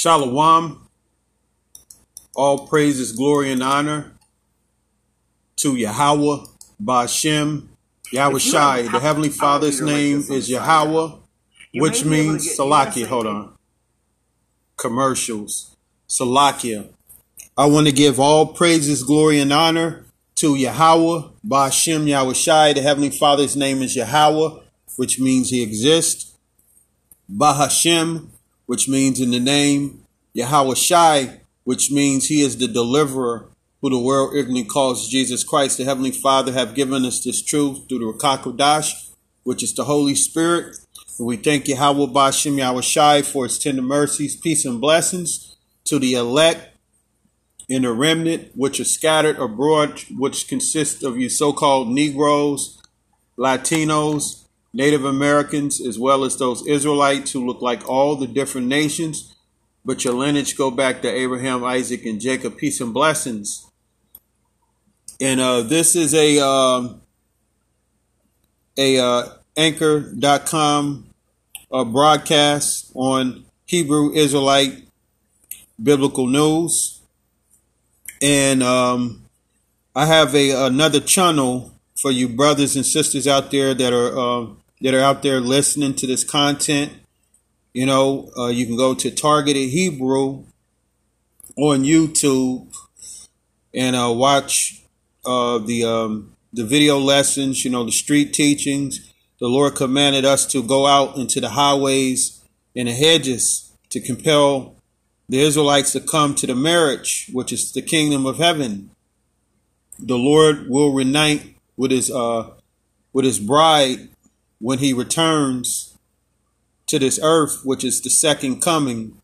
Shalom. All praises, glory, and honor to Yahweh, Bashem, Yahweh Shai. The Heavenly Father's name is Yahweh, which means Salakia. Hold on. Commercials. Salakia. I want to give all praises, glory, and honor to Yahweh, Bashem, Yahweh Shai. The Heavenly Father's name is Yahweh, which means He exists. Bahashem, which means in the name Yahweh Shai, which means he is the deliverer who the world ignorantly calls Jesus Christ. The Heavenly Father have given us this truth through the Rakakodash, which is the Holy Spirit. And we thank Yahweh Bashem Yahweh Shai for his tender mercies, peace, and blessings to the elect in the remnant, which are scattered abroad, which consists of you so-called Negroes, Latinos, Native Americans, as well as those Israelites who look like all the different nations, but your lineage go back to Abraham, Isaac, and Jacob. Peace and blessings. And uh, this is a um, a uh, anchor.com uh, broadcast on Hebrew Israelite biblical news. And um, I have a another channel for you brothers and sisters out there that are uh, that are out there listening to this content. You know, uh, you can go to Targeted Hebrew on YouTube and uh, watch uh, the um, the video lessons. You know, the street teachings. The Lord commanded us to go out into the highways and the hedges to compel the Israelites to come to the marriage, which is the kingdom of heaven. The Lord will reunite with his uh with his bride when he returns to this earth, which is the second coming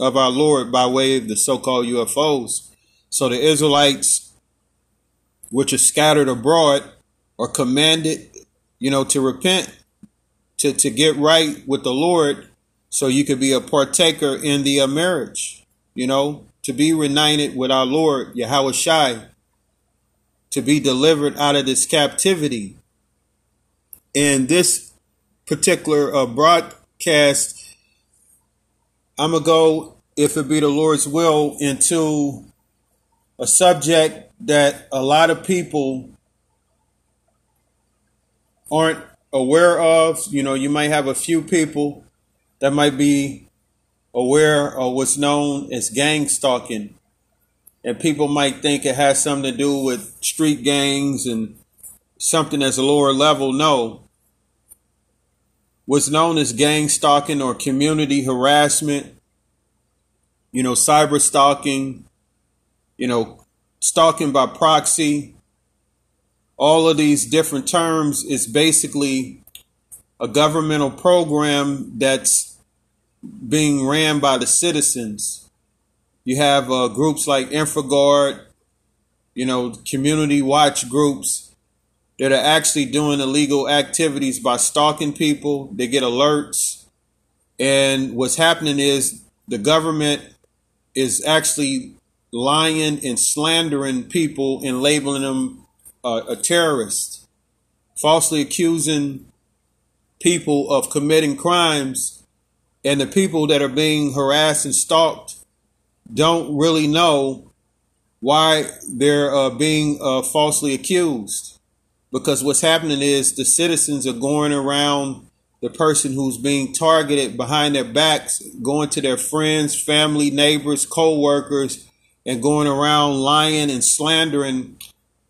of our Lord by way of the so-called UFOs. So the Israelites, which are scattered abroad, are commanded, you know, to repent, to, to get right with the Lord, so you could be a partaker in the marriage, you know, to be reunited with our Lord, Yahweh Shai, to be delivered out of this captivity. And this particular uh, broadcast, I'm going to go, if it be the Lord's will, into a subject that a lot of people aren't aware of. You know, you might have a few people that might be aware of what's known as gang stalking and people might think it has something to do with street gangs and something that's a lower level. No. What's known as gang stalking or community harassment, you know, cyber stalking, you know, stalking by proxy, all of these different terms is basically a governmental program that's being ran by the citizens you have uh, groups like InfraGard, you know, community watch groups that are actually doing illegal activities by stalking people. They get alerts. And what's happening is the government is actually lying and slandering people and labeling them uh, a terrorist, falsely accusing people of committing crimes. And the people that are being harassed and stalked don't really know why they're uh, being uh, falsely accused. Because what's happening is the citizens are going around the person who's being targeted behind their backs, going to their friends, family, neighbors, co-workers, and going around lying and slandering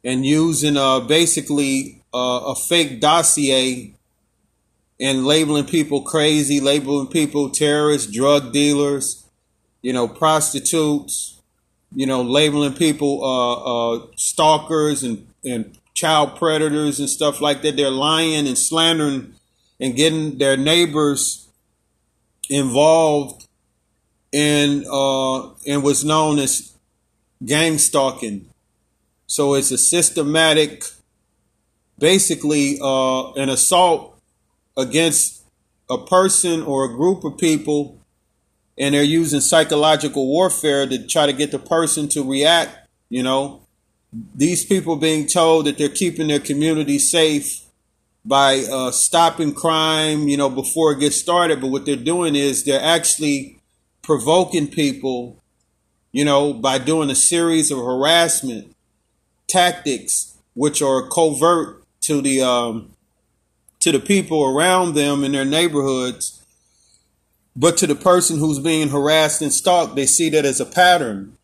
and using uh, basically uh, a fake dossier and labeling people crazy, labeling people terrorists, drug dealers, you know, prostitutes, you know, labeling people uh, uh, stalkers and, and child predators and stuff like that. They're lying and slandering and getting their neighbors involved in uh, in what's known as gang stalking. So it's a systematic, basically, uh, an assault against a person or a group of people and they're using psychological warfare to try to get the person to react. You know, these people being told that they're keeping their community safe by uh, stopping crime, you know, before it gets started. But what they're doing is they're actually provoking people, you know, by doing a series of harassment tactics, which are covert to the um, to the people around them in their neighborhoods. But to the person who's being harassed and stalked, they see that as a pattern.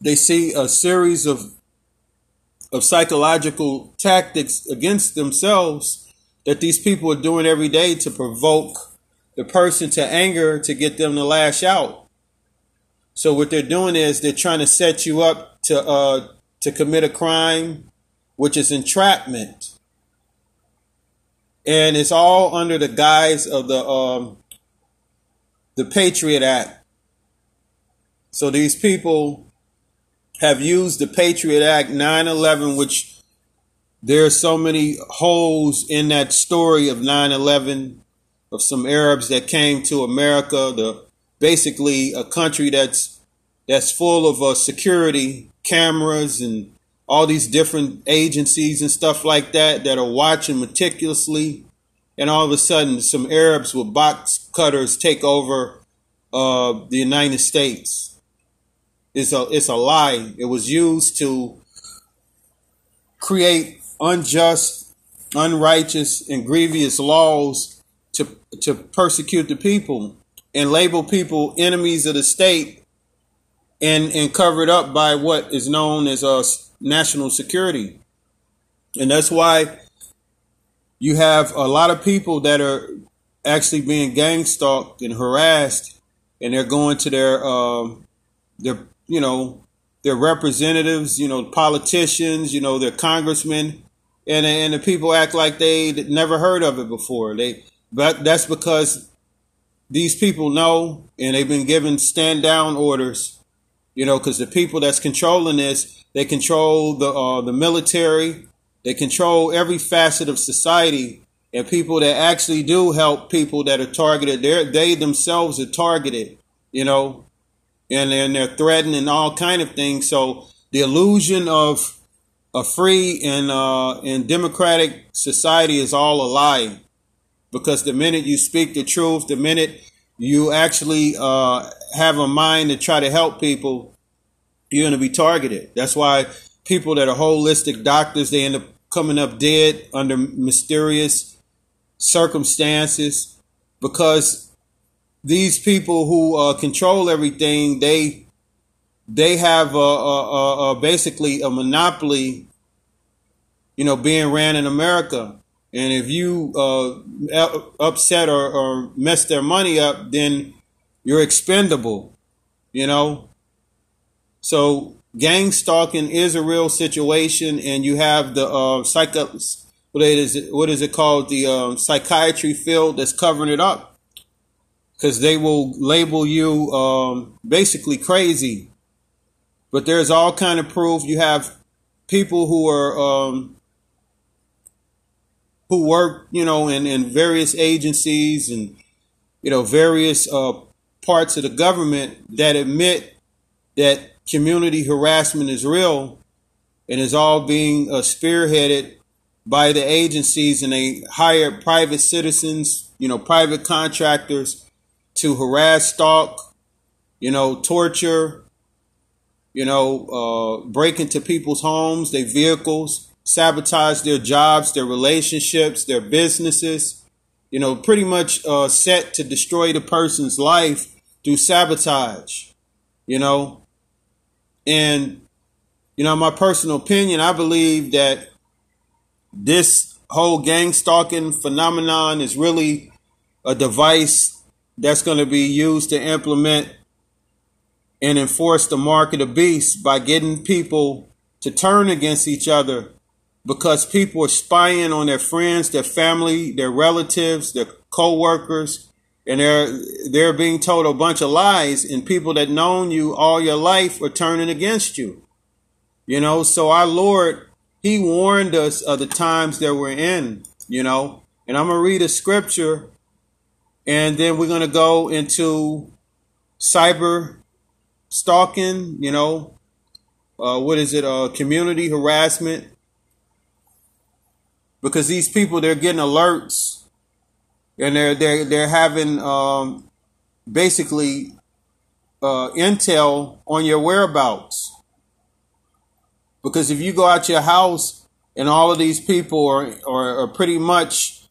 They see a series of of psychological tactics against themselves that these people are doing every day to provoke the person to anger to get them to lash out. So what they're doing is they're trying to set you up to uh, to commit a crime, which is entrapment, and it's all under the guise of the um, the Patriot Act. So these people have used the Patriot Act 9/11, which there are so many holes in that story of 9/11 of some Arabs that came to America, the basically a country that's that's full of uh, security cameras and all these different agencies and stuff like that that are watching meticulously, and all of a sudden some Arabs with box cutters take over uh, the United States. It's a it's a lie. It was used to create unjust, unrighteous, and grievous laws to to persecute the people and label people enemies of the state and and cover it up by what is known as uh, national security. And that's why you have a lot of people that are actually being gang stalked and harassed and they're going to their um, their you know their representatives, you know, politicians, you know, their congressmen, and and the people act like they never heard of it before. They but that's because these people know and they've been given stand down orders. You know, because the people that's controlling this, they control the uh, the military, they control every facet of society, and people that actually do help people that are targeted, they themselves are targeted. You know, and and they're threatened and all kind of things. So the illusion of a free and uh, and democratic society is all a lie, because the minute you speak the truth, the minute you actually uh, have a mind to try to help people, you're going to be targeted. That's why people that are holistic doctors they end up coming up dead under mysterious circumstances because these people who uh, control everything they they have a, a, a, basically a monopoly, you know, being ran in America. And if you uh, upset or, or mess their money up, then you're expendable, you know. So gang stalking is a real situation, and you have the uh, psycho. What is it? What is it called? The uh, psychiatry field that's covering it up because they will label you um, basically crazy but there's all kind of proof. You have people who are um, who work, you know, in, in various agencies and you know various uh, parts of the government that admit that community harassment is real and is all being uh, spearheaded by the agencies and they hire private citizens, you know, private contractors to harass, stalk, you know, torture, you know, uh, break into people's homes, their vehicles, sabotage their jobs, their relationships, their businesses, you know, pretty much uh, set to destroy the person's life through sabotage, you know. And, you know, my personal opinion, I believe that this whole gang stalking phenomenon is really a device that's going to be used to implement and enforce the mark of the beast by getting people to turn against each other because people are spying on their friends, their family, their relatives, their co-workers, and they're they're being told a bunch of lies and people that known you all your life are turning against you. You know, so our Lord, he warned us of the times that we're in, you know. And I'm to read a scripture and then we're to go into cyber stalking, you know, uh, what is it, uh, community harassment. Because these people, they're getting alerts and they're, they're, they're having, um, basically uh, intel on your whereabouts. Because if you go out your house and all of these people are, are, are pretty much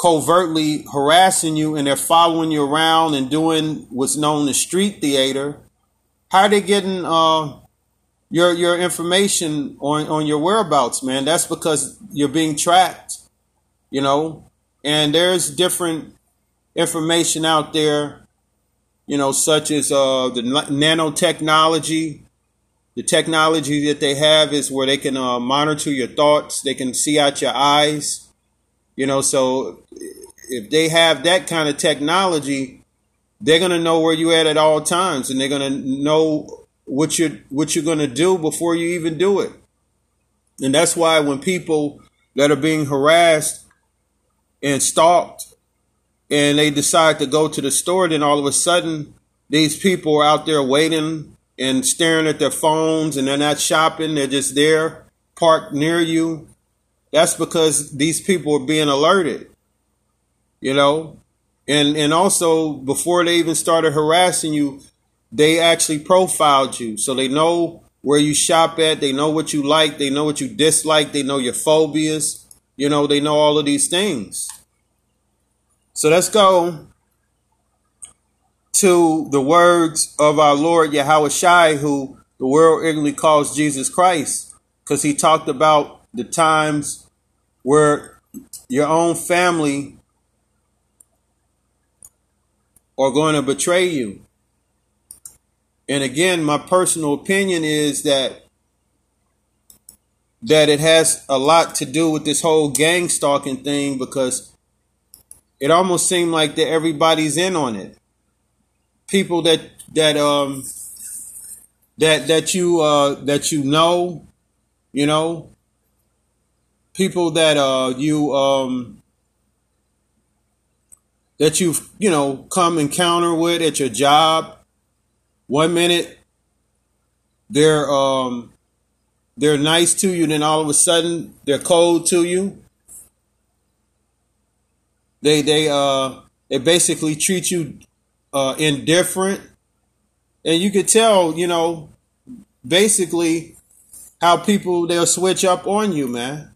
covertly harassing you and they're following you around and doing what's known as street theater, how are they getting uh, your your information on, on your whereabouts, man? That's because you're being tracked, you know. And there's different information out there, you know, such as uh, the nanotechnology. The technology that they have is where they can uh, monitor your thoughts. They can see out your eyes. You know, so if they have that kind of technology, they're gonna know where you at at all times, and they're gonna know what you're what you're gonna do before you even do it. And that's why when people that are being harassed and stalked and they decide to go to the store, then all of a sudden these people are out there waiting and staring at their phones and they're not shopping, they're just there, parked near you. That's because these people are being alerted. You know? And and also before they even started harassing you, they actually profiled you. So they know where you shop at, they know what you like, they know what you dislike, they know your phobias, you know, they know all of these things. So let's go to the words of our Lord Yahweh Shai, who the world ignorantly calls Jesus Christ, because he talked about the times where your own family are going to betray you. And again, my personal opinion is that that it has a lot to do with this whole gang stalking thing because it almost seemed like that everybody's in on it. People that that um that that you uh that you know, you know, people that uh you um that you've you know come encounter with at your job. One minute they're um they're nice to you, then all of a sudden they're cold to you. They they uh they basically treat you uh indifferent. And you could tell, you know, basically how people they'll switch up on you, man.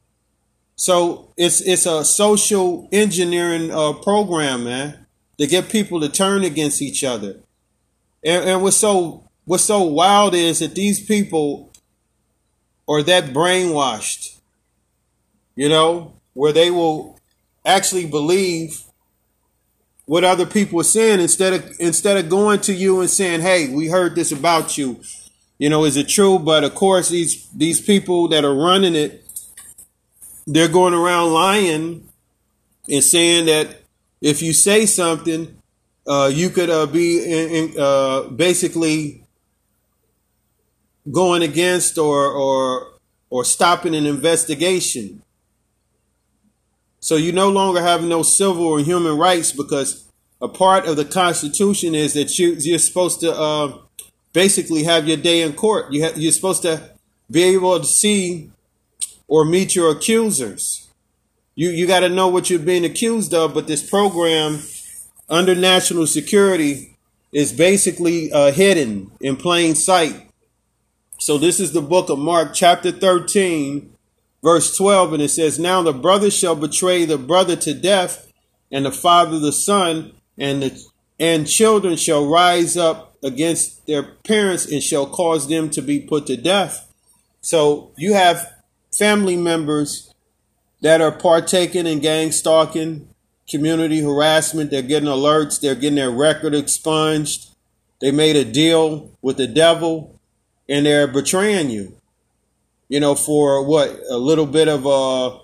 So it's it's a social engineering uh, program, man, to get people to turn against each other. And, and what's so what's so wild is that these people are that brainwashed, you know, where they will actually believe what other people are saying instead of instead of going to you and saying, "Hey, we heard this about you." You know, is it true? But of course, these these people that are running it, they're going around lying and saying that if you say something, uh, you could uh, be in, in, uh, basically going against or or or stopping an investigation. So you no longer have no civil or human rights because a part of the Constitution is that you you're supposed to uh, basically have your day in court. You ha- you're supposed to be able to see or meet your accusers. You you got to know what you're being accused of. But this program under national security is basically uh, hidden in plain sight. So this is the book of Mark, chapter 13, verse 12, and it says, Now the brother shall betray the brother to death, and the father the son, and the and children shall rise up against their parents and shall cause them to be put to death. So you have family members that are partaking in gang stalking, community harassment. They're getting alerts. They're getting their record expunged. They made a deal with the devil and they're betraying you you know, for what a little bit of uh,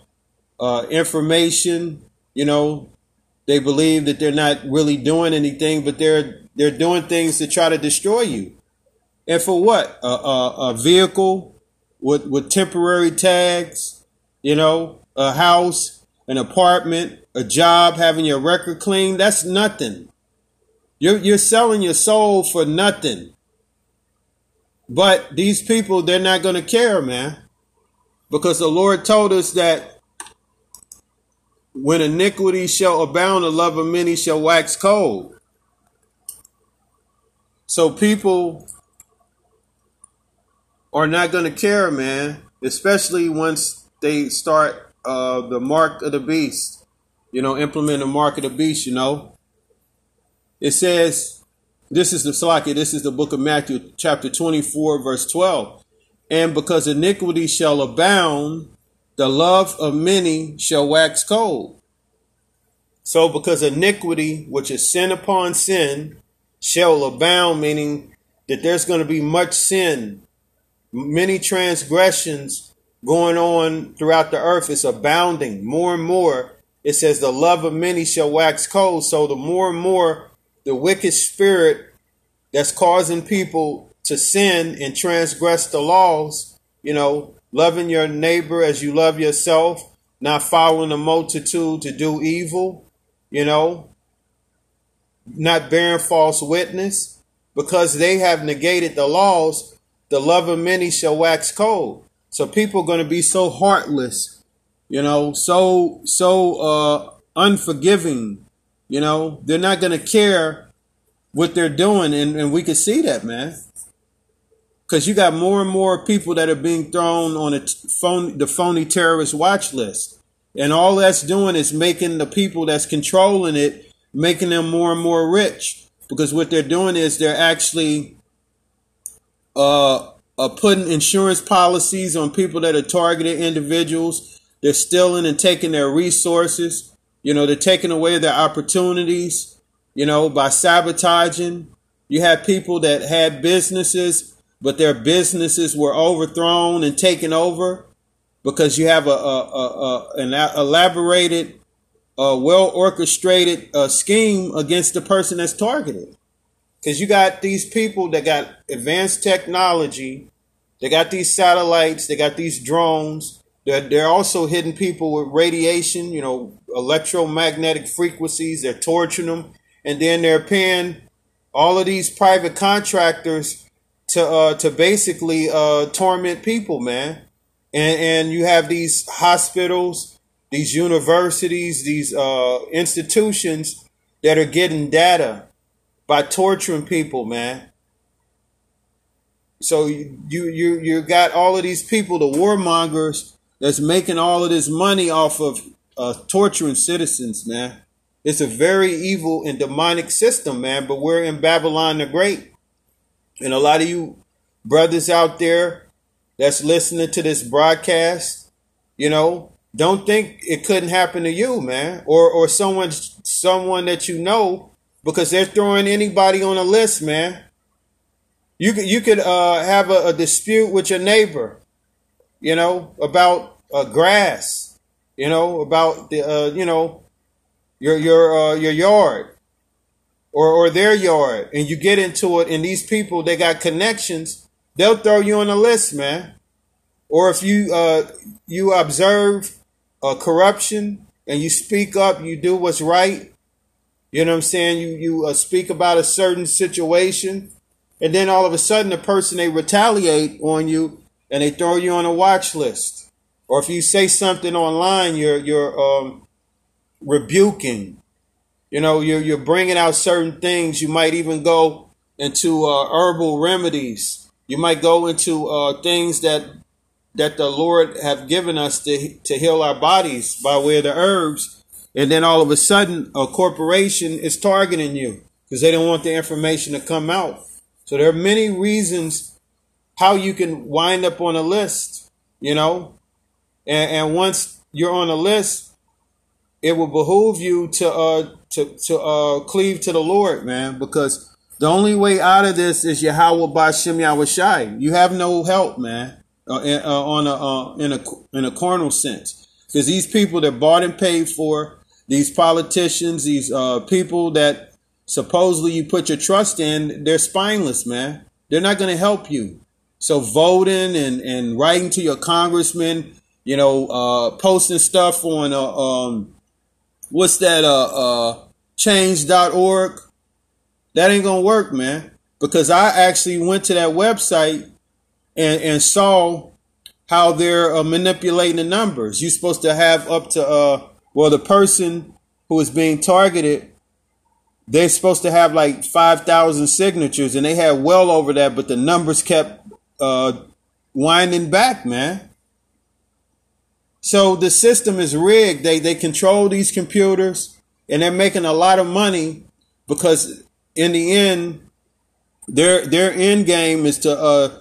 uh, information. You know, they believe that they're not really doing anything, but they're they're doing things to try to destroy you. And for what? A, a, a vehicle with with temporary tags. You know, a house, an apartment, a job, having your record clean. That's nothing. You're you're selling your soul for nothing. But these people, they're not going to care, man. Because the Lord told us that when iniquity shall abound, the love of many shall wax cold. So people are not going to care, man, especially once they start uh, the mark of the beast, you know, implement the mark of the beast, you know. It says, this is the Salaki, this is the book of Matthew, chapter 24, verse 12. And because iniquity shall abound, the love of many shall wax cold. So, because iniquity, which is sin upon sin, shall abound, meaning that there's going to be much sin, many transgressions going on throughout the earth. It's abounding more and more. It says, the love of many shall wax cold. So, the more and more the wicked spirit that's causing people to sin and transgress the laws, you know, loving your neighbor as you love yourself, not following the multitude to do evil, you know, not bearing false witness, because they have negated the laws, the love of many shall wax cold. So people are going to be so heartless, you know, so so uh unforgiving, you know, they're not going to care what they're doing and, and we can see that, man. Cuz you got more and more people that are being thrown on a phone the phony terrorist watch list. And all that's doing is making the people that's controlling it making them more and more rich because what they're doing is they're actually uh, uh, putting insurance policies on people that are targeted individuals. They're stealing and taking their resources. You know, they're taking away their opportunities, you know, by sabotaging. You have people that had businesses, but their businesses were overthrown and taken over because you have a, a, a, a an elaborated a well orchestrated uh, scheme against the person that's targeted. Because you got these people that got advanced technology, they got these satellites, they got these drones. They're, they're also hitting people with radiation, you know, electromagnetic frequencies. They're torturing them. And then they're paying all of these private contractors to uh, to basically uh, torment people, man. And, and you have these hospitals these universities, these uh, institutions that are getting data by torturing people, man. So you you you got all of these people, the warmongers, that's making all of this money off of uh, torturing citizens, man. It's a very evil and demonic system, man. But we're in Babylon the Great, and a lot of you brothers out there that's listening to this broadcast, you know, don't think it couldn't happen to you, man, or or someone someone that you know, because they're throwing anybody on a list, man. You could you could uh, have a, a, dispute with your neighbor, you know, about uh, grass, you know, about the uh, you know your your uh, your yard or or their yard, and you get into it, and these people they got connections, they'll throw you on a list, man. Or if you uh, you observe uh, corruption and you speak up, you do what's right. You know what I'm saying? You you uh, speak about a certain situation, and then all of a sudden, the person they retaliate on you and they throw you on a watch list. Or if you say something online, you're you're um, rebuking. You know, you're you're bringing out certain things. You might even go into uh, herbal remedies. You might go into uh, things that that the Lord have given us to, to heal our bodies by way of the herbs. And then all of a sudden, a corporation is targeting you because they don't want the information to come out. So there are many reasons how you can wind up on a list, you know, and, and once you're on the list, it will behoove you to uh to to uh cleave to the Lord, man, because the only way out of this is Yahweh Bashem Yahweh Shai. You have no help, man uh, uh, on a uh, in a in a carnal sense, because these people that bought and paid for these politicians, these uh, people that supposedly you put your trust in, they're spineless, man. They're not going to help you. So voting and and writing to your congressman, you know, uh, posting stuff on uh, um, what's that uh, uh change.org that ain't gonna work man because i actually went to that website and, and saw how they're uh, manipulating the numbers. You're supposed to have up to, uh, well, the person who is being targeted, they're supposed to have like 5,000 signatures and they had well over that, but the numbers kept uh, winding back, man. So the system is rigged. They, they control these computers and they're making a lot of money because in the end, their, their end game is to, uh,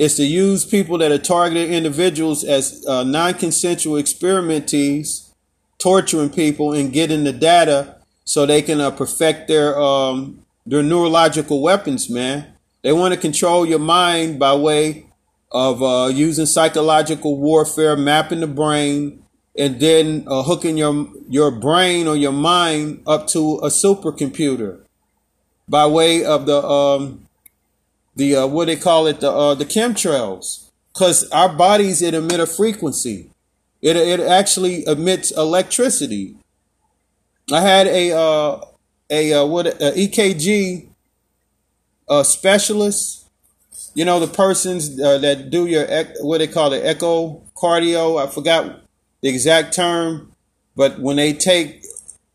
is to use people that are targeted individuals as uh, non-consensual experimentees, torturing people and getting the data so they can uh, perfect their um, their neurological weapons, man. They want to control your mind by way of uh, using psychological warfare, mapping the brain, and then uh, hooking your your brain or your mind up to a supercomputer by way of the um, the uh, what they call it the uh, the chemtrails, because our bodies it emit a frequency. It it actually emits electricity. I had a uh, a uh, what a EKG uh, specialist. You know the persons uh, that do your what they call the echocardio. I forgot the exact term, but when they take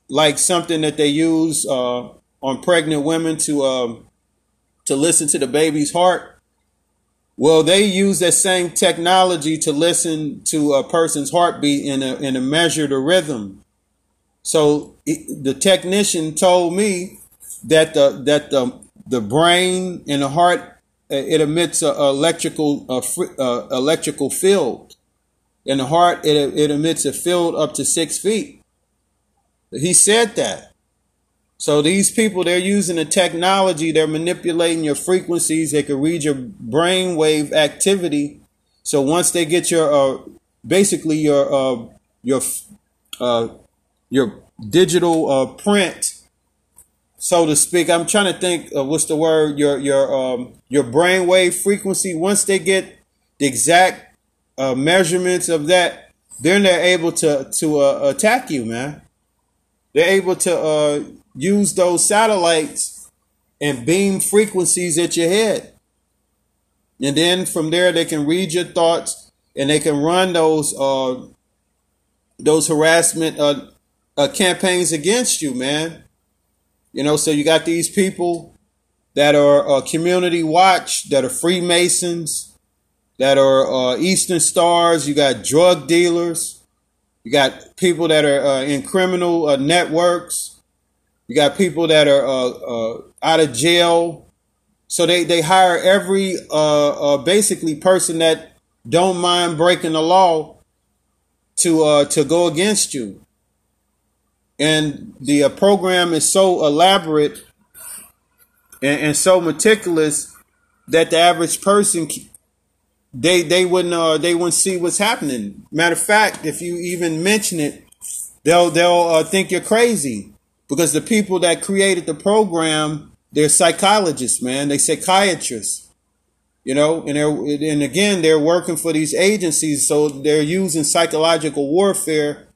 like something that they use uh, on pregnant women to um, to listen to the baby's heart. Well, they use that same technology to listen to a person's heartbeat and a, and a measure the rhythm. So it, the technician told me that the that the the brain and the heart it emits a, electrical a, a electrical field. In the heart, it, it emits a field up to six feet. He said that. So these people, they're using the technology, they're manipulating your frequencies, they can read your brainwave activity. So once they get your, uh, basically your, uh, your, uh, your digital uh, print, so to speak. I'm trying to think of what's the word. Your your um, your brainwave frequency. Once they get the exact uh, measurements of that, then they're able to to uh, attack you, man. They're able to uh, use those satellites and beam frequencies at your head, and then from there they can read your thoughts and they can run those uh, those harassment uh, uh, campaigns against you, man. You know, so you got these people that are uh, community watch, that are Freemasons, that are uh, Eastern Stars. You got drug dealers. You got people that are uh, in criminal uh, networks. You got people that are uh, uh, out of jail. So they, they hire every basically person that don't mind breaking the law to to go against you and the uh, program is so elaborate and, and, so meticulous that the average person they they wouldn't uh, they wouldn't see what's happening. Matter of fact, if you even mention it, they'll they'll uh, think you're crazy because the people that created the program they're psychologists, man. They psychiatrists, you know, and they're and again they're working for these agencies, so they're using psychological warfare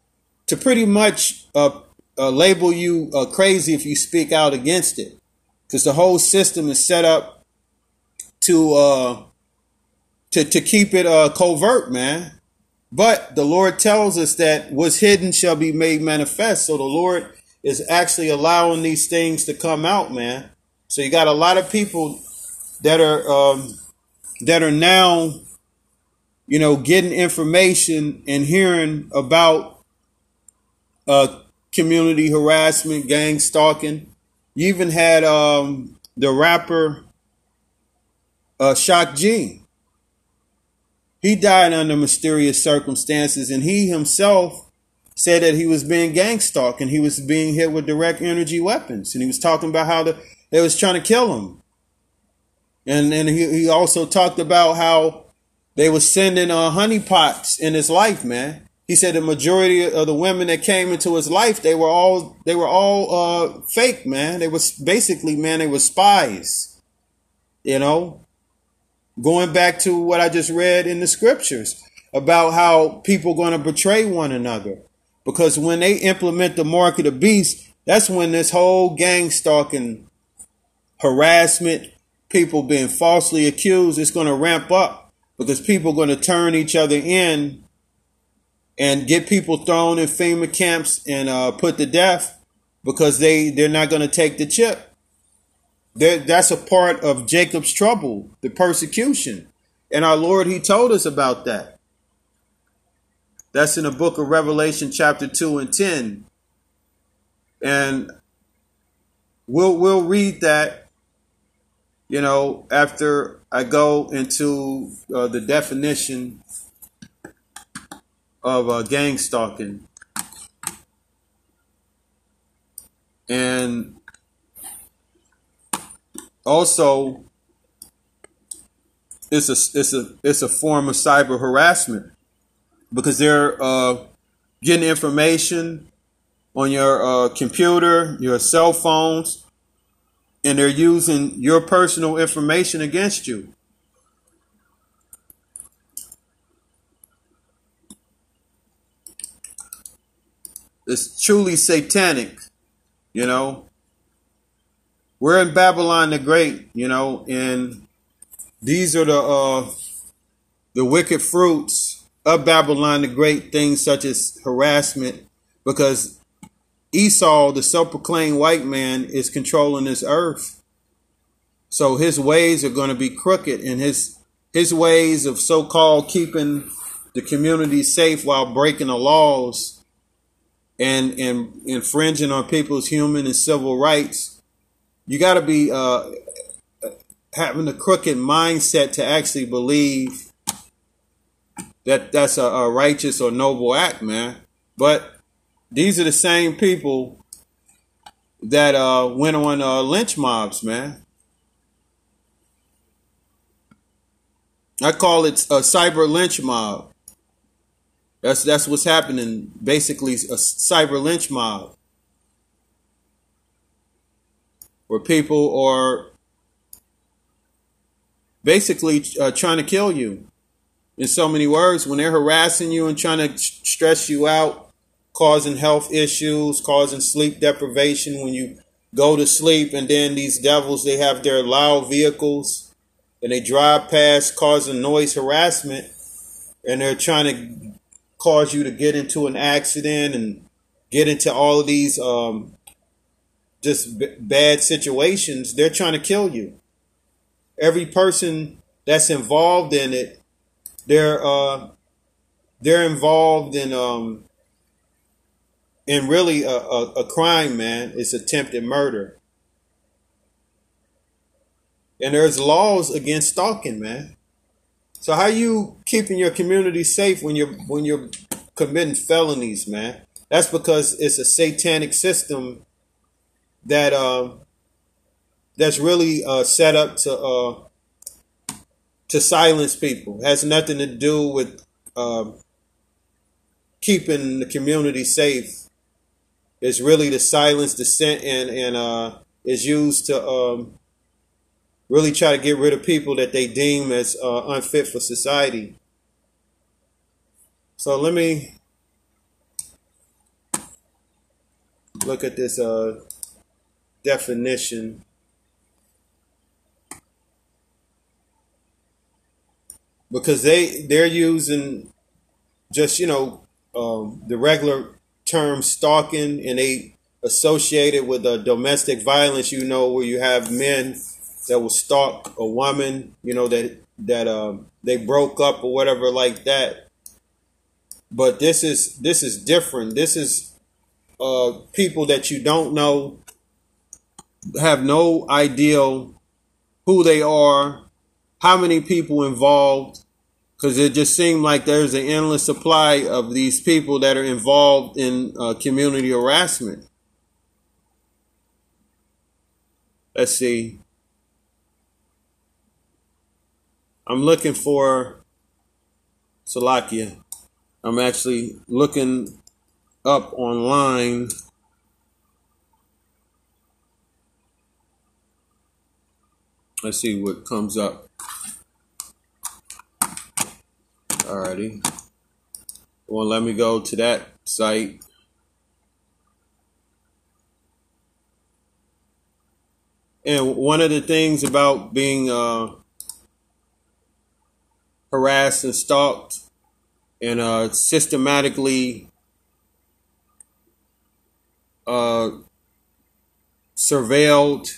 to pretty much uh, uh, label you uh, crazy if you speak out against it, because the whole system is set up to uh, to to keep it uh, covert, man. But the Lord tells us that what's hidden shall be made manifest. So the Lord is actually allowing these things to come out, man. So you got a lot of people that are um, that are now, you know, getting information and hearing about uh, community harassment, gang stalking. You even had um, the rapper uh, Shock G. He died under mysterious circumstances, and he himself said that he was being gang stalked and he was being hit with direct energy weapons, and he was talking about how the, they was trying to kill him. And and he, he also talked about how they were sending uh, honeypots in his life, man he said the majority of the women that came into his life, they were all they were all uh, fake, man. They was basically, man, they were spies. You know, going back to what I just read in the scriptures about how people going to betray one another, because when they implement the mark of the beast, that's when this whole gang stalking, harassment, people being falsely accused, is going to ramp up because people are going to turn each other in and get people thrown in FEMA camps and uh, put to death. because they they're not going to take the chip. They're, that's a part of Jacob's trouble, the persecution, and our Lord He told us about that. That's in the book of Revelation, chapter two and ten, and we'll we'll read that. You know, after I go into uh, the definition of uh, gang stalking. And also it's a it's a it's a form of cyber harassment because they're uh, getting information on your uh, computer, your cell phones, and they're using your personal information against you. It's truly satanic, you know. We're in Babylon the Great, you know, and these are the uh, the wicked fruits of Babylon the Great. Things such as harassment, because Esau, the self-proclaimed white man, is controlling this earth. So his ways are going to be crooked, and his his ways of so-called keeping the community safe while breaking the laws and and infringing on people's human and civil rights, you got to be uh, having a crooked mindset to actually believe that that's a, a righteous or noble act, man. But these are the same people that uh, went on uh, lynch mobs, man. I call it a cyber lynch mob. That's that's what's happening. Basically, a cyber lynch mob, where people are basically uh, trying to kill you. In so many words, when they're harassing you and trying to stress you out, causing health issues, causing sleep deprivation when you go to sleep, and then these devils they have their loud vehicles and they drive past, causing noise harassment, and they're trying to cause you to get into an accident and get into all of these um, just b- bad situations, they're trying to kill you. Every person that's involved in it, they're uh, they're involved in um, in really a, a, a crime, man. It's attempted murder. And there's laws against stalking, man. So how you keeping your community safe when you're when you're committing felonies, man? That's because it's a satanic system that um that's really uh, set up to uh, to silence people. It has nothing to do with uh, keeping the community safe. It's really to silence dissent and and uh, is used to um, really try to get rid of people that they deem as uh, unfit for society. So let me look at this uh, definition. Because they they're using just you know um, the regular term stalking, and they associate it with uh, domestic violence. You know where you have men that will stalk a woman, you know, that that um, they broke up or whatever like that. But this is this is different. This is uh, people that you don't know, have no idea who they are, how many people involved, because it just seemed like there's an endless supply of these people that are involved in uh, community harassment. Let's see. I'm looking for Salakia. I'm actually looking up online. Let's see what comes up. Alrighty. Well, let me go to that site. And one of the things about being uh, harassed and stalked and uh, systematically uh, surveilled.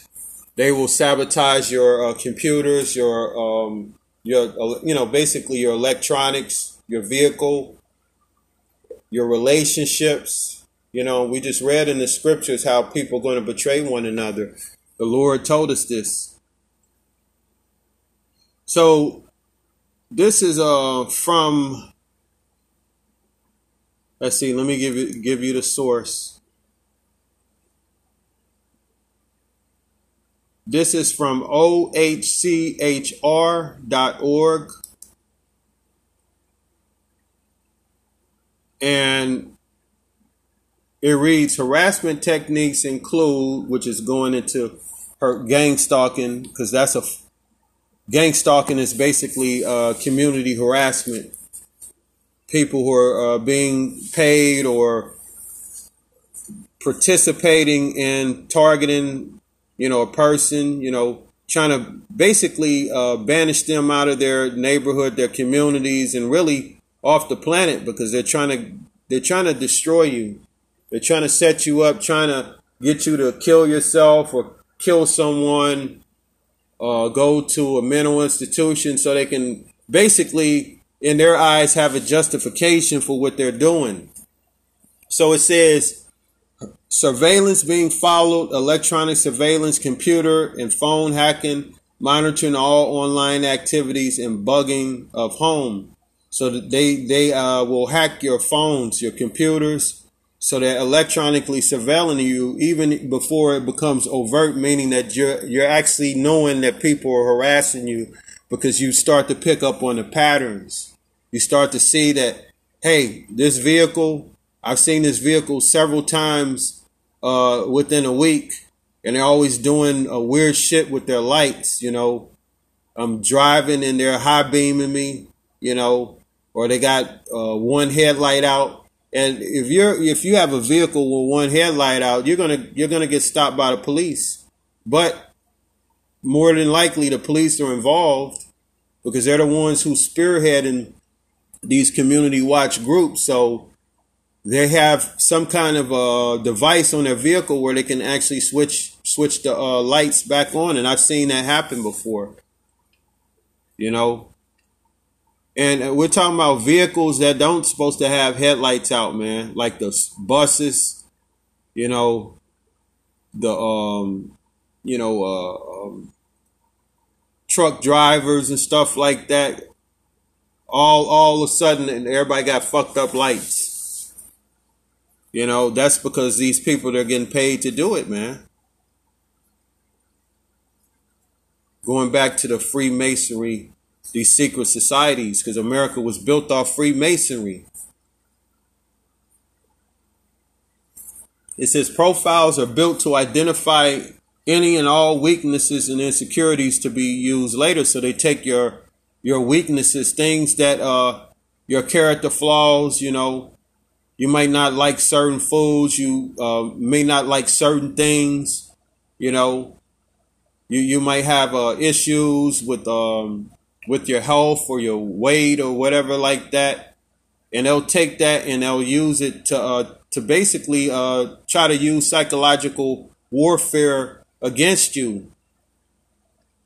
They will sabotage your uh, computers, your um, your uh, you know basically your electronics, your vehicle, your relationships. You know, we just read in the scriptures how people are going to betray one another. The Lord told us this. So this is uh from let's see, let me give you give you the source. This is from ohchr.org. And it reads harassment techniques include, which is going into her gang stalking, because that's a gang stalking is basically uh, community harassment. People who are uh, being paid or participating in targeting, you know, a person, you know, trying to basically uh, banish them out of their neighborhood, their communities, and really off the planet because they're trying to they're trying to destroy you. They're trying to set you up, trying to get you to kill yourself or kill someone uh, go to a mental institution so they can basically, in their eyes, have a justification for what they're doing. So it says surveillance being followed, electronic surveillance, computer and phone hacking, monitoring all online activities, and bugging of home. So that they they uh, will hack your phones, your computers, so they're electronically surveilling you even before it becomes overt, meaning that you're you're actually knowing that people are harassing you because you start to pick up on the patterns. You start to see that, hey, this vehicle, I've seen this vehicle several times uh, within a week, and they're always doing a weird shit with their lights. You know, I'm driving and they're high beaming me. You know, or they got uh, one headlight out and if you're if you have a vehicle with one headlight out, you're gonna you're gonna get stopped by the police. But more than likely, the police are involved because they're the ones who spearheading these community watch groups. So they have some kind of a device on their vehicle where they can actually switch switch the uh, lights back on, and I've seen that happen before. You know, and we're talking about vehicles that don't supposed to have headlights out, man, like the buses, you know, the um, you know, uh, um, truck drivers and stuff like that. All all of a sudden, and everybody got fucked up lights. You know, that's because these people they're getting paid to do it, man. Going back to the Freemasonry these secret societies because America was built off Freemasonry. It says profiles are built to identify any and all weaknesses and insecurities to be used later. So they take your your weaknesses, things that uh your character flaws, you know, you might not like certain foods, you uh, may not like certain things, you know, you you might have uh, issues with um with your health or your weight or whatever like that, and they'll take that and they'll use it to uh, to basically uh, try to use psychological warfare against you.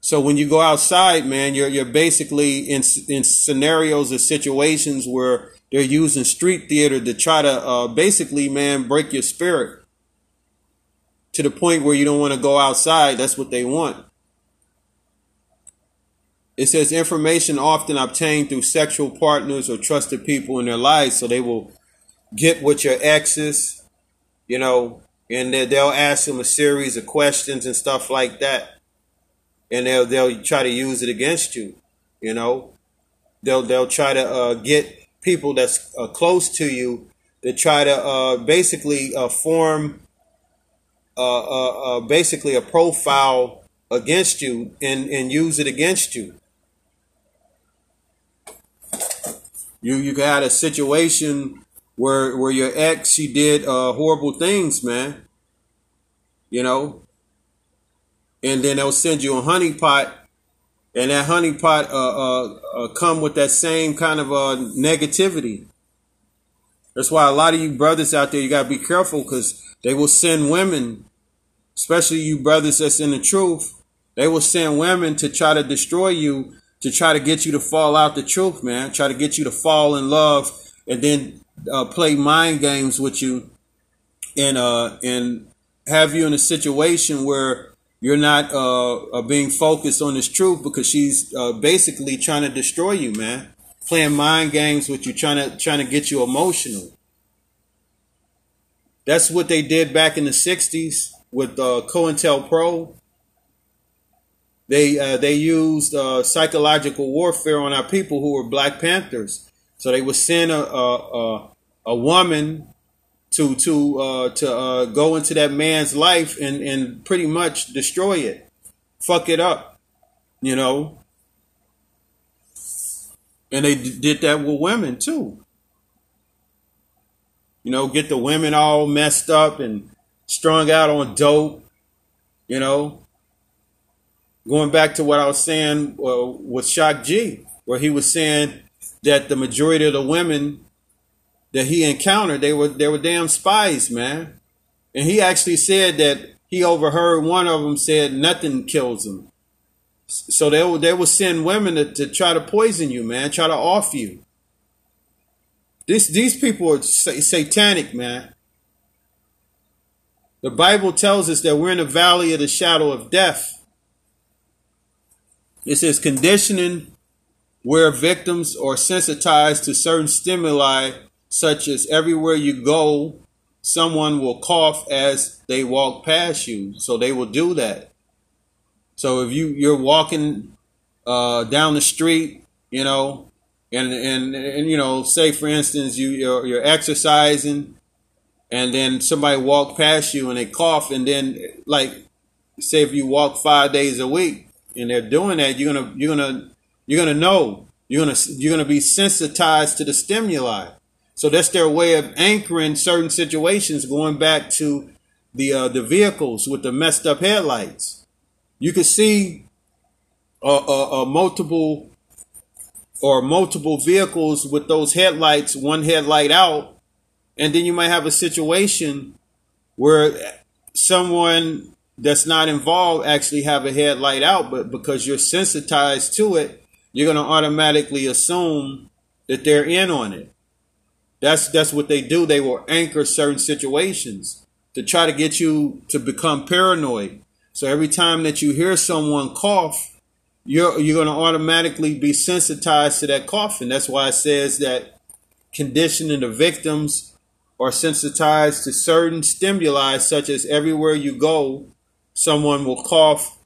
So when you go outside, man, you're you're basically in in scenarios or situations where they're using street theater to try to uh, basically, man, break your spirit to the point where you don't want to go outside. That's what they want. It says information often obtained through sexual partners or trusted people in their lives. So they will get with your exes, you know, and they'll ask them a series of questions and stuff like that. And they'll, they'll try to use it against you, you know. They'll, they'll try to uh, get people that's uh, close to you to try to uh, basically uh, form uh, uh, basically a profile against you and, and use it against you. You you got a situation where where your ex she did uh, horrible things, man. You know, and then they'll send you a honeypot, and that honeypot uh, uh, uh, come with that same kind of uh, negativity. That's why a lot of you brothers out there, you gotta be careful because they will send women especially you brothers that's in the truth, they will send women to try to destroy you, to try to get you to fall out the truth, man. Try to get you to fall in love, and then uh, play mind games with you, and uh, and have you in a situation where you're not uh, uh, being focused on this truth because she's uh, basically trying to destroy you, man. Playing mind games with you, trying to trying to get you emotional. That's what they did back in the '60s with uh, COINTELPRO. They uh, they used uh, psychological warfare on our people who were Black Panthers. So they would send a a, a, a woman to to uh, to uh, go into that man's life and and pretty much destroy it, fuck it up, you know. And they d- did that with women too. You know, get the women all messed up and strung out on dope. You know, going back to what I was saying uh, with Shock G, where he was saying that the majority of the women that he encountered, they were they were damn spies, man. And he actually said that he overheard one of them said nothing kills them. So they will they will send women to, to try to poison you, man, try to off you. This these people are satanic, man. The Bible tells us that we're in the valley of the shadow of death. It says conditioning where victims are sensitized to certain stimuli such as everywhere you go, someone will cough as they walk past you. So they will do that. So if you you're walking uh, down the street, you know, and and and you know, say for instance you you're, you're exercising, and then somebody walk past you and they cough, and then like say if you walk five days a week and they're doing that, you're gonna you're gonna you're gonna know you're gonna you're gonna be sensitized to the stimuli. So that's their way of anchoring certain situations, going back to the uh, the vehicles with the messed up headlights. You can see a, a, a multiple or multiple vehicles with those headlights, one headlight out, and then you might have a situation where someone that's not involved actually have a headlight out, but because you're sensitized to it, you're going to automatically assume that they're in on it. That's that's what they do. They will anchor certain situations to try to get you to become paranoid. So every time that you hear someone cough, you're you're going to automatically be sensitized to that coughing. That's why it says that conditioning the victims are sensitized to certain stimuli, such as everywhere you go, someone will cough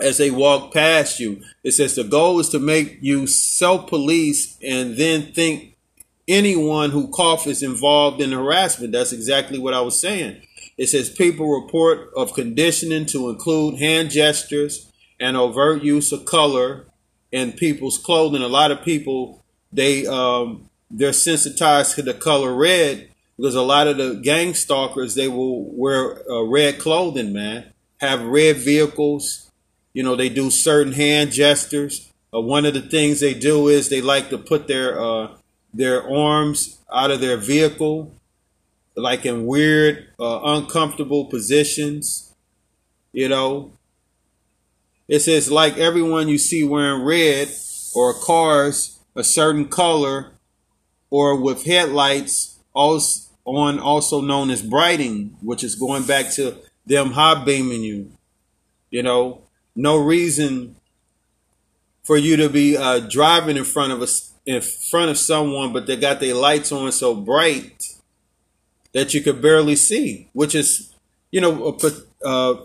as they walk past you. It says the goal is to make you self police and then think anyone who coughs is involved in harassment. That's exactly what I was saying. It says people report of conditioning to include hand gestures and overt use of color in people's clothing. A lot of people they um, they're sensitized to the color red because a lot of the gang stalkers they will wear uh, red clothing, man. Have red vehicles. You know they do certain hand gestures. Uh, one of the things they do is they like to put their uh, their arms out of their vehicle, like in weird, uh, uncomfortable positions. You know, it says like everyone you see wearing red or cars a certain color or with headlights also on also known as brighting, which is going back to them high beaming you. You know, no reason for you to be uh, driving in front of us in front of someone, but they got their lights on so bright that you could barely see, which is, you know, a, uh,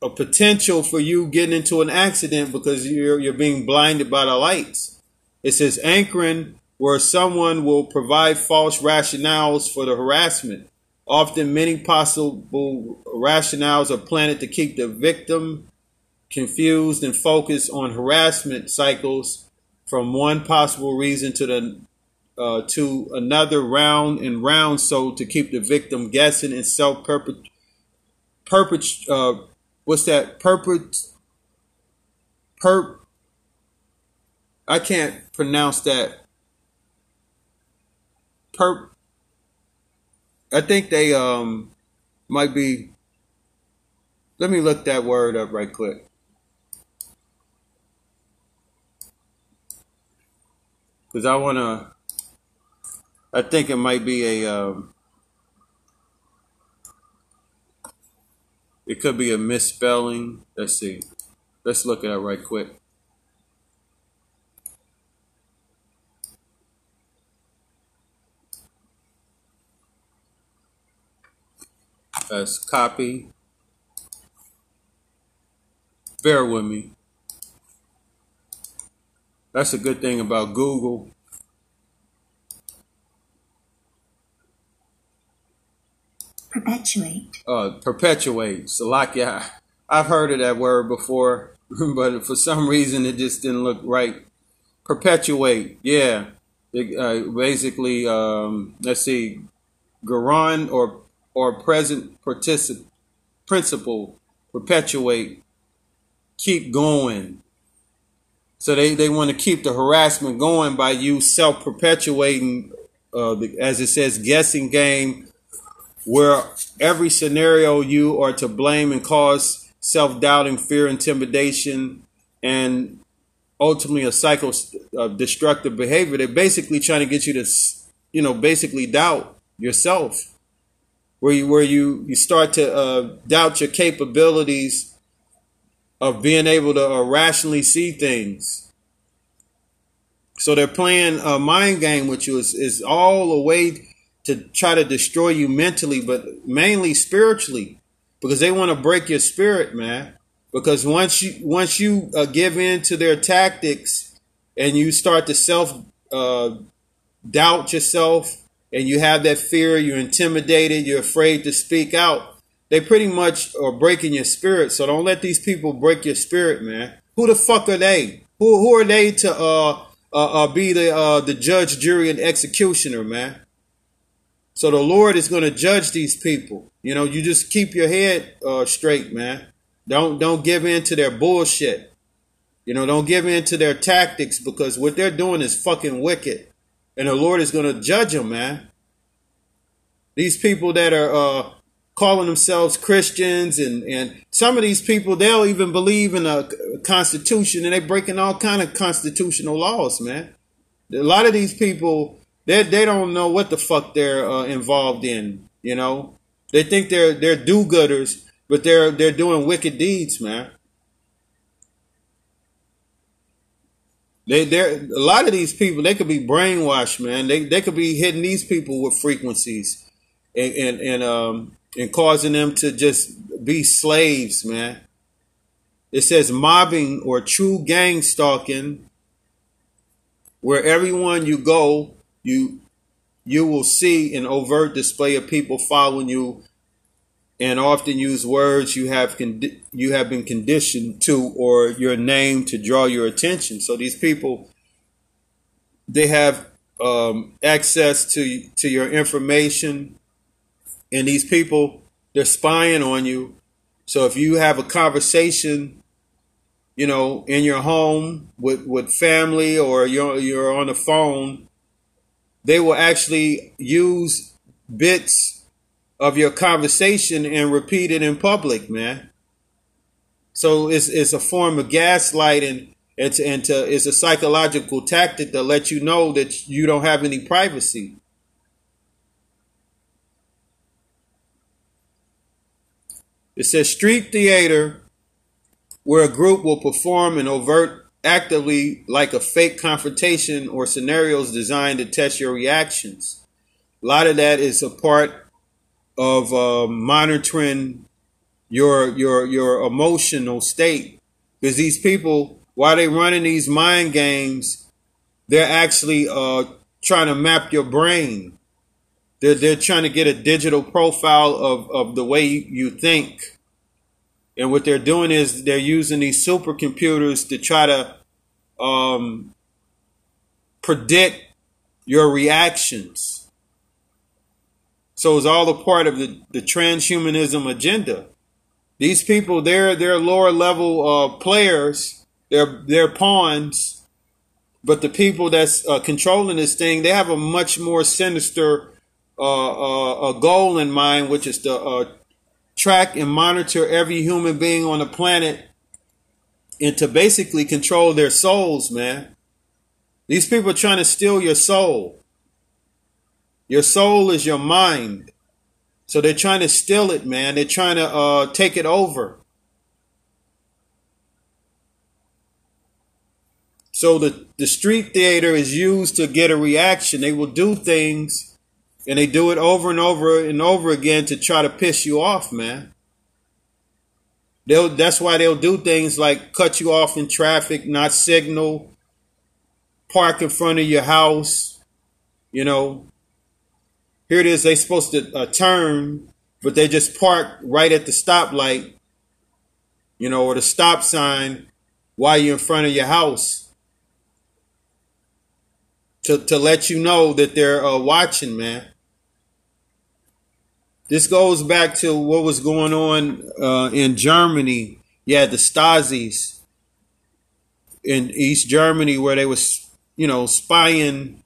a potential for you getting into an accident because you're you're being blinded by the lights. It says anchoring where someone will provide false rationales for the harassment. Often, many possible rationales are planted to keep the victim confused and focused on harassment cycles from one possible reason to the uh, to another round and round so to keep the victim guessing and self perpet perpet uh, what's that? Perpet per I can't pronounce that. Per I think they um might be Let me look that word up right quick. Because I want to, I think it might be a, um, it could be a misspelling. Let's see. Let's look at it right quick. As copy. Bear with me. That's a good thing about Google. Perpetuate. Uh, perpetuate. So like yeah, I've heard of that word before, but for some reason it just didn't look right. Perpetuate. Yeah. It, uh, basically, um, let's see, gerund or or present particip- principle perpetuate keep going so they, they want to keep the harassment going by you self perpetuating, uh, as it says, guessing game, where every scenario you are to blame and cause self doubting, fear, intimidation, and ultimately a cycle of destructive behavior. They're basically trying to get you to, you know, basically doubt yourself, where you where you you start to uh, doubt your capabilities of being able to uh, rationally see things. So they're playing a mind game you is, is all a way to try to destroy you mentally, but mainly spiritually, because they want to break your spirit, man. Because once you once you uh, give in to their tactics and you start to self uh, doubt yourself and you have that fear, you're intimidated, you're afraid to speak out they pretty much are breaking your spirit. So don't let these people break your spirit, man. Who the fuck are they? Who who are they to uh uh, uh be the uh the judge, jury, and executioner, man? So the Lord is going to judge these people. You know, you just keep your head uh, straight, man. Don't don't give in to their bullshit. You know, don't give in to their tactics because what they're doing is fucking wicked, and the Lord is going to judge them, man. These people that are uh, calling themselves Christians and, and some of these people they'll even believe in a constitution and they're breaking all kind of constitutional laws, man. A lot of these people they they don't know what the fuck they're uh, involved in, you know. They think they're they're do-gooders, but they're they're doing wicked deeds, man. They they a lot of these people they could be brainwashed, man. They they could be hitting these people with frequencies and and, and um and causing them to just be slaves, man. It says mobbing or true gang stalking, where everyone you go, you you will see an overt display of people following you and often use words you have con- you have been conditioned to or your name to draw your attention. So these people they have um, access to to your information and these people they're spying on you. So if you have a conversation, you know, in your home with with family or you're you're on the phone, they will actually use bits of your conversation and repeat it in public, man. So it's it's a form of gaslighting. It's and to, it's a psychological tactic to let you know that you don't have any privacy. It says street theater, where a group will perform an overt actively like a fake confrontation or scenarios designed to test your reactions. A lot of that is a part of uh, monitoring your your your emotional state because these people while they're running these mind games they're actually uh, trying to map your brain they're, they're trying to get a digital profile of, of the way you think. And what they're doing is they're using these supercomputers to try to um, predict your reactions. So it's all a part of the, the transhumanism agenda. These people, they're they're lower level uh, players. They're they're pawns, but the people that's uh, controlling this thing, they have a much more sinister uh, uh, goal in mind, which is to uh, track and monitor every human being on the planet and to basically control their souls, man. These people are trying to steal your soul. Your soul is your mind. So they're trying to steal it, man. They're trying to uh, take it over. So the, the street theater is used to get a reaction. They will do things and they do it over and over and over again to try to piss you off, man. They'll, that's why they'll do things like cut you off in traffic, not signal, park in front of your house. You know, here it is. They supposed to uh, turn, but they just park right at the stoplight, you know, or the stop sign while you're in front of your house to, to let you know that they're uh, watching, man. This goes back to what was going on uh, in Germany. Had the Stasi's in East Germany where they was, you know, spying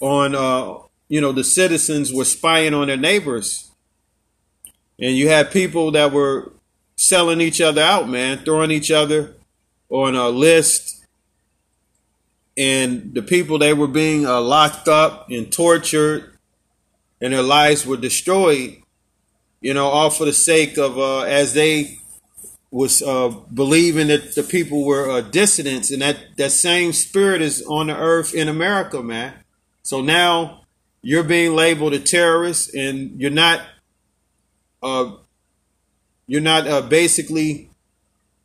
on, uh, you know, the citizens were spying on their neighbors. And you had people that were selling each other out, man, throwing each other on a list. And the people, they were being uh, locked up and tortured and their lives were destroyed, you know, all for the sake of uh, as they was uh, believing that the people were uh, dissidents, and that that same spirit is on the earth in America, man. So now you're being labeled a terrorist, and you're not. Uh, you're not uh, basically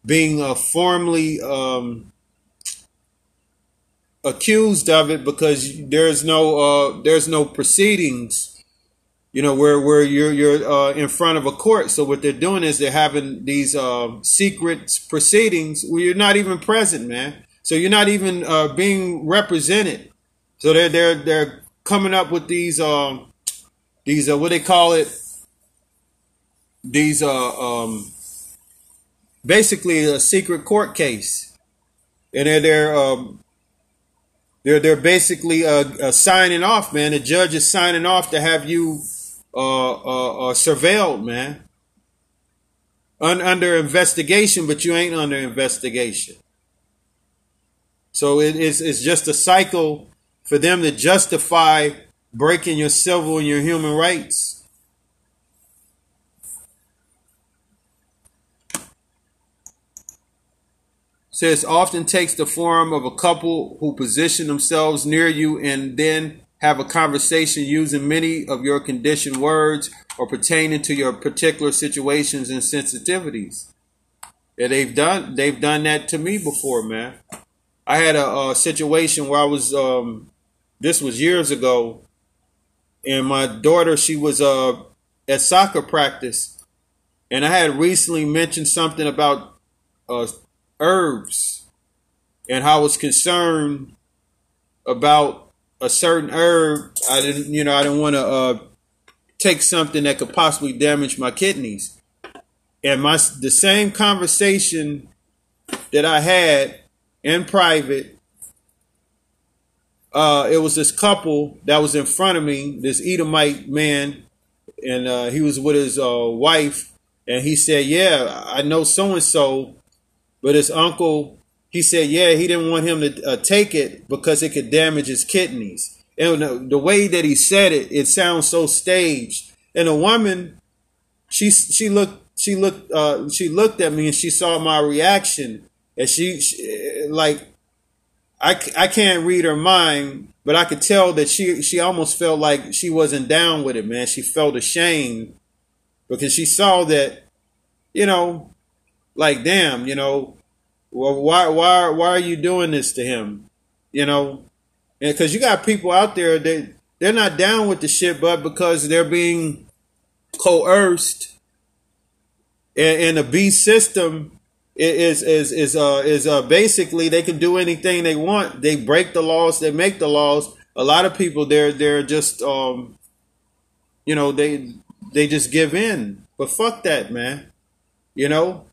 being uh, formally um, accused of it because there's no uh, there's no proceedings you know, where where you're you're uh, in front of a court. So what they're doing is they're having these uh, secret proceedings where you're not even present, man. So you're not even uh, being represented. So they're they're they're coming up with these um, these uh, what they call it these uh um, basically a secret court case, and they're they're um, they're they're basically uh, uh, signing off, man. The judge is signing off to have you uh, uh, uh, surveilled, man. Un- under investigation, but you ain't under investigation. So it is it's just a cycle for them to justify breaking your civil and your human rights. Says often takes the form of a couple who position themselves near you and then have a conversation using many of your conditioned words or pertaining to your particular situations and sensitivities. Yeah, they've done they've done that to me before, man. I had a, a situation where I was um, this was years ago, and my daughter she was uh, at soccer practice, and I had recently mentioned something about uh, herbs and how I was concerned about a certain herb, I didn't, you know, I didn't want to uh, take something that could possibly damage my kidneys. And my the same conversation that I had in private, uh, it was this couple that was in front of me, this Edomite man, and uh, he was with his uh, wife, and he said, "Yeah, I know so and so, but his uncle he said, yeah, he didn't want him to uh, take it because it could damage his kidneys. And the, the, way that he said it, it sounds so staged. And a woman, she she looked she looked uh, she looked at me and she saw my reaction, and she, she like I, I can't read her mind, but I could tell that she she almost felt like she wasn't down with it, man. She felt ashamed because she saw that, you know, like damn, you know, well, why why why are you doing this to him? You know, because you got people out there that they're not down with the shit, but because they're being coerced, and, and the beast system is is is uh is uh basically they can do anything they want. They break the laws, they make the laws. A lot of people they're they're just um you know they they just give in. But fuck that, man. You know,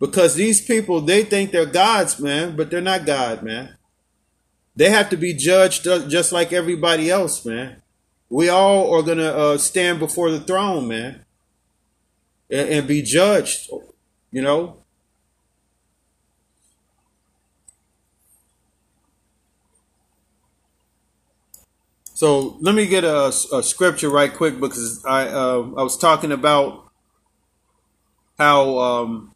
because these people, they think they're gods, man, but they're not God, man. They have to be judged just like everybody else, man. We all are gonna uh, stand before the throne, man, and, and be judged. You know. So let me get a, a scripture right quick because I uh, I was talking about how um,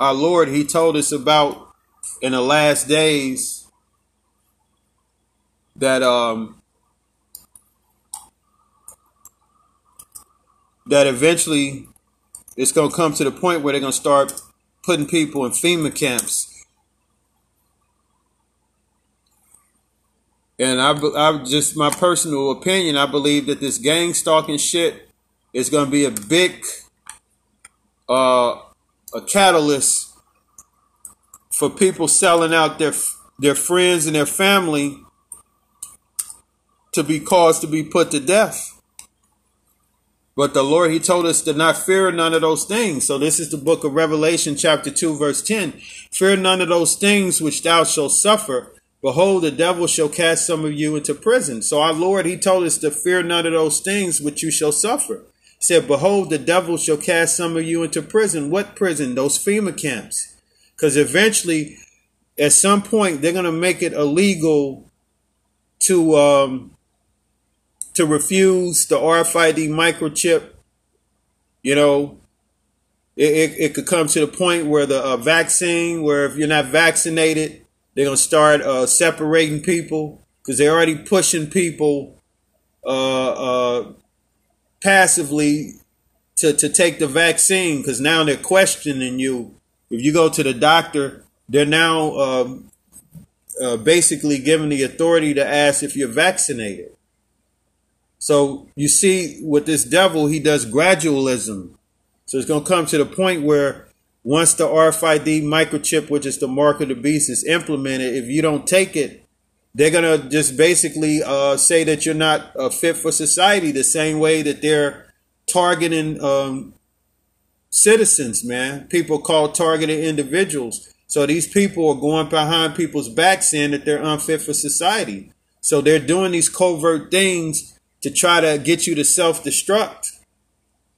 our Lord He told us about in the last days that um, that eventually it's going to come to the point where they're going to start putting people in FEMA camps. And I, I just my personal opinion, I believe that this gang stalking shit is going to be a big, uh, a catalyst for people selling out their their friends and their family to be caused to be put to death. But the Lord, He told us to not fear none of those things. So this is the book of Revelation, chapter 2, verse 10. Fear none of those things which thou shalt suffer. Behold, the devil shall cast some of you into prison. So our Lord, He told us to fear none of those things which you shall suffer. He said, Behold, the devil shall cast some of you into prison. What prison? Those FEMA camps. Because eventually, at some point, they're going to make it illegal to um, to refuse the RFID microchip, you know, it, it, it, could come to the point where the uh, vaccine, where if you're not vaccinated, they're going to start uh, separating people because they're already pushing people uh, uh, passively to, to take the vaccine because now they're questioning you. If you go to the doctor, they're now um, uh, basically given the authority to ask if you're vaccinated. So you see, with this devil, he does gradualism. So it's going to come to the point where once the RFID microchip, which is the mark of the beast, is implemented, if you don't take it, they're going to just basically uh, say that you're not uh, fit for society the same way that they're targeting um, citizens, man. People call targeted individuals. So these people are going behind people's backs saying that they're unfit for society. So they're doing these covert things to try to get you to self-destruct.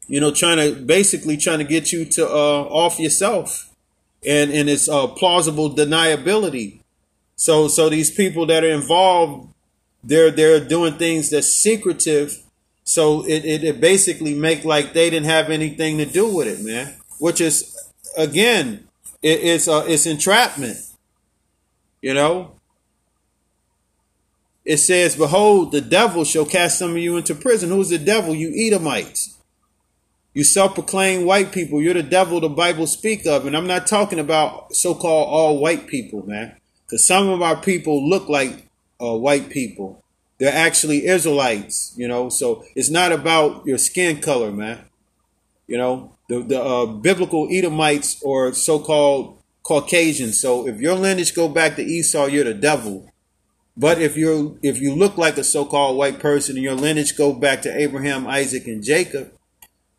You know, trying to basically trying to get you to uh, off yourself, and and it's uh, plausible deniability. So so these people that are involved, they're they're doing things that's secretive. So it, it, it basically make like they didn't have anything to do with it, man. Which is again, it, it's uh, it's entrapment. You know, it says, Behold, the devil shall cast some of you into prison. Who's the devil? You Edomites. You self-proclaimed white people. You're the devil the Bible speak of. And I'm not talking about so-called all white people, man. Because some of our people look like uh, white people. They're actually Israelites, you know. So it's not about your skin color, man. You know, the, the uh, biblical Edomites or so-called Caucasians. So if your lineage go back to Esau, you're the devil. But if you if you look like a so-called white person and your lineage go back to Abraham, Isaac, and Jacob,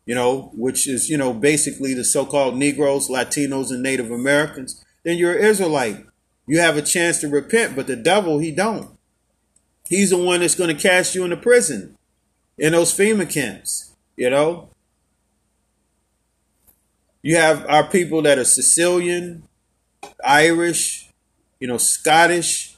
you know, which is you know basically the so-called Negroes, Latinos, and Native Americans, then you're an Israelite. You have a chance to repent, but the devil he don't. He's the one that's going to cast you into prison in those FEMA camps. You know, you have our people that are Sicilian, Irish, you know, Scottish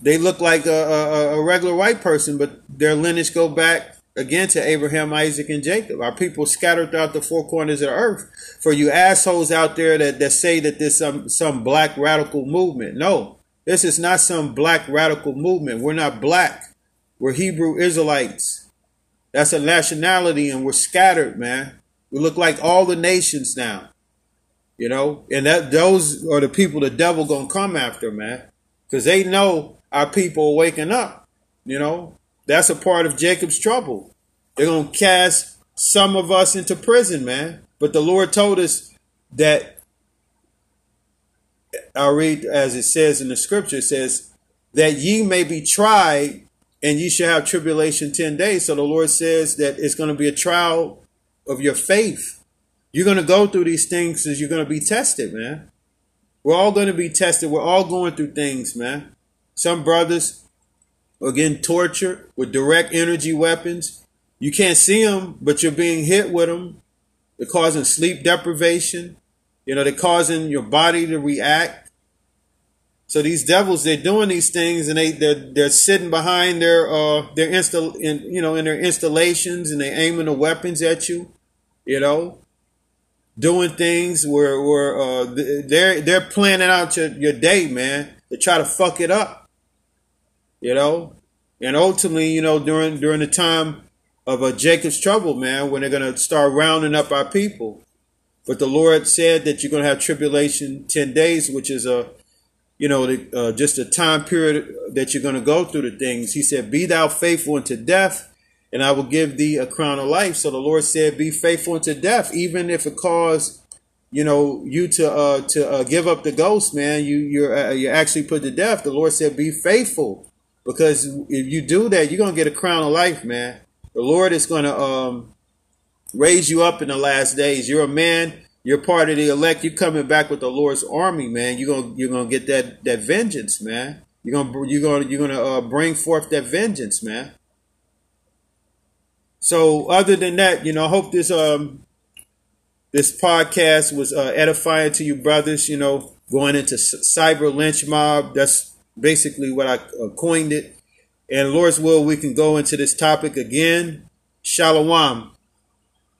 they look like a, a, a, regular white person, but their lineage go back again to Abraham, Isaac, and Jacob. Our people scattered throughout the four corners of the earth. For you assholes out there that, that say that there's some, some black radical movement. No, this is not some black radical movement. We're not black. We're Hebrew Israelites. That's a nationality and we're scattered, man. We look like all the nations now. You know, and that those are the people the devil gonna come after, man. Cause they know our people waking up. You know, that's a part of Jacob's trouble. They're going to cast some of us into prison, man. But the Lord told us that, I'll read as it says in the scripture, it says, that ye may be tried and ye shall have tribulation 10 days. So the Lord says that it's going to be a trial of your faith. You're going to go through these things as you're going to be tested, man. We're all going to be tested. We're all going through things, man. Some brothers are getting tortured with direct energy weapons. You can't see them, but you're being hit with them. They're causing sleep deprivation. You know, they're causing your body to react. So these devils, they're doing these things, and they they're, they're sitting behind their uh their install in you know in their installations, and they're aiming the weapons at you. You know, doing things where where uh they're they're planning out your, your day, man, to try to fuck it up. You know, and ultimately, you know, during during the time of a Jacob's trouble, man, when they're gonna start rounding up our people. But the Lord said that you're gonna have tribulation ten days, which is a you know, the, uh, just a time period that you're going to go through the things. He said, Be thou faithful unto death, and I will give thee a crown of life. So the Lord said, Be faithful unto death, even if it caused, you know, you to uh, to uh, give up the ghost, man. You you're uh, you actually put to death. The Lord said, Be faithful, because if you do that, you're gonna get a crown of life, man. The Lord is gonna um, raise you up in the last days. You're a man you're part of the elect. You're coming back with the Lord's army, man. You're gonna you're gonna get that that vengeance, man. You're gonna you're gonna you're gonna uh, bring forth that vengeance, man. So other than that, you know, I hope this um this podcast was uh, edifying to you, brothers. You know, going into cyber lynch mob. That's basically what I uh, coined it. And Lord's will, we can go into this topic again. Shalom.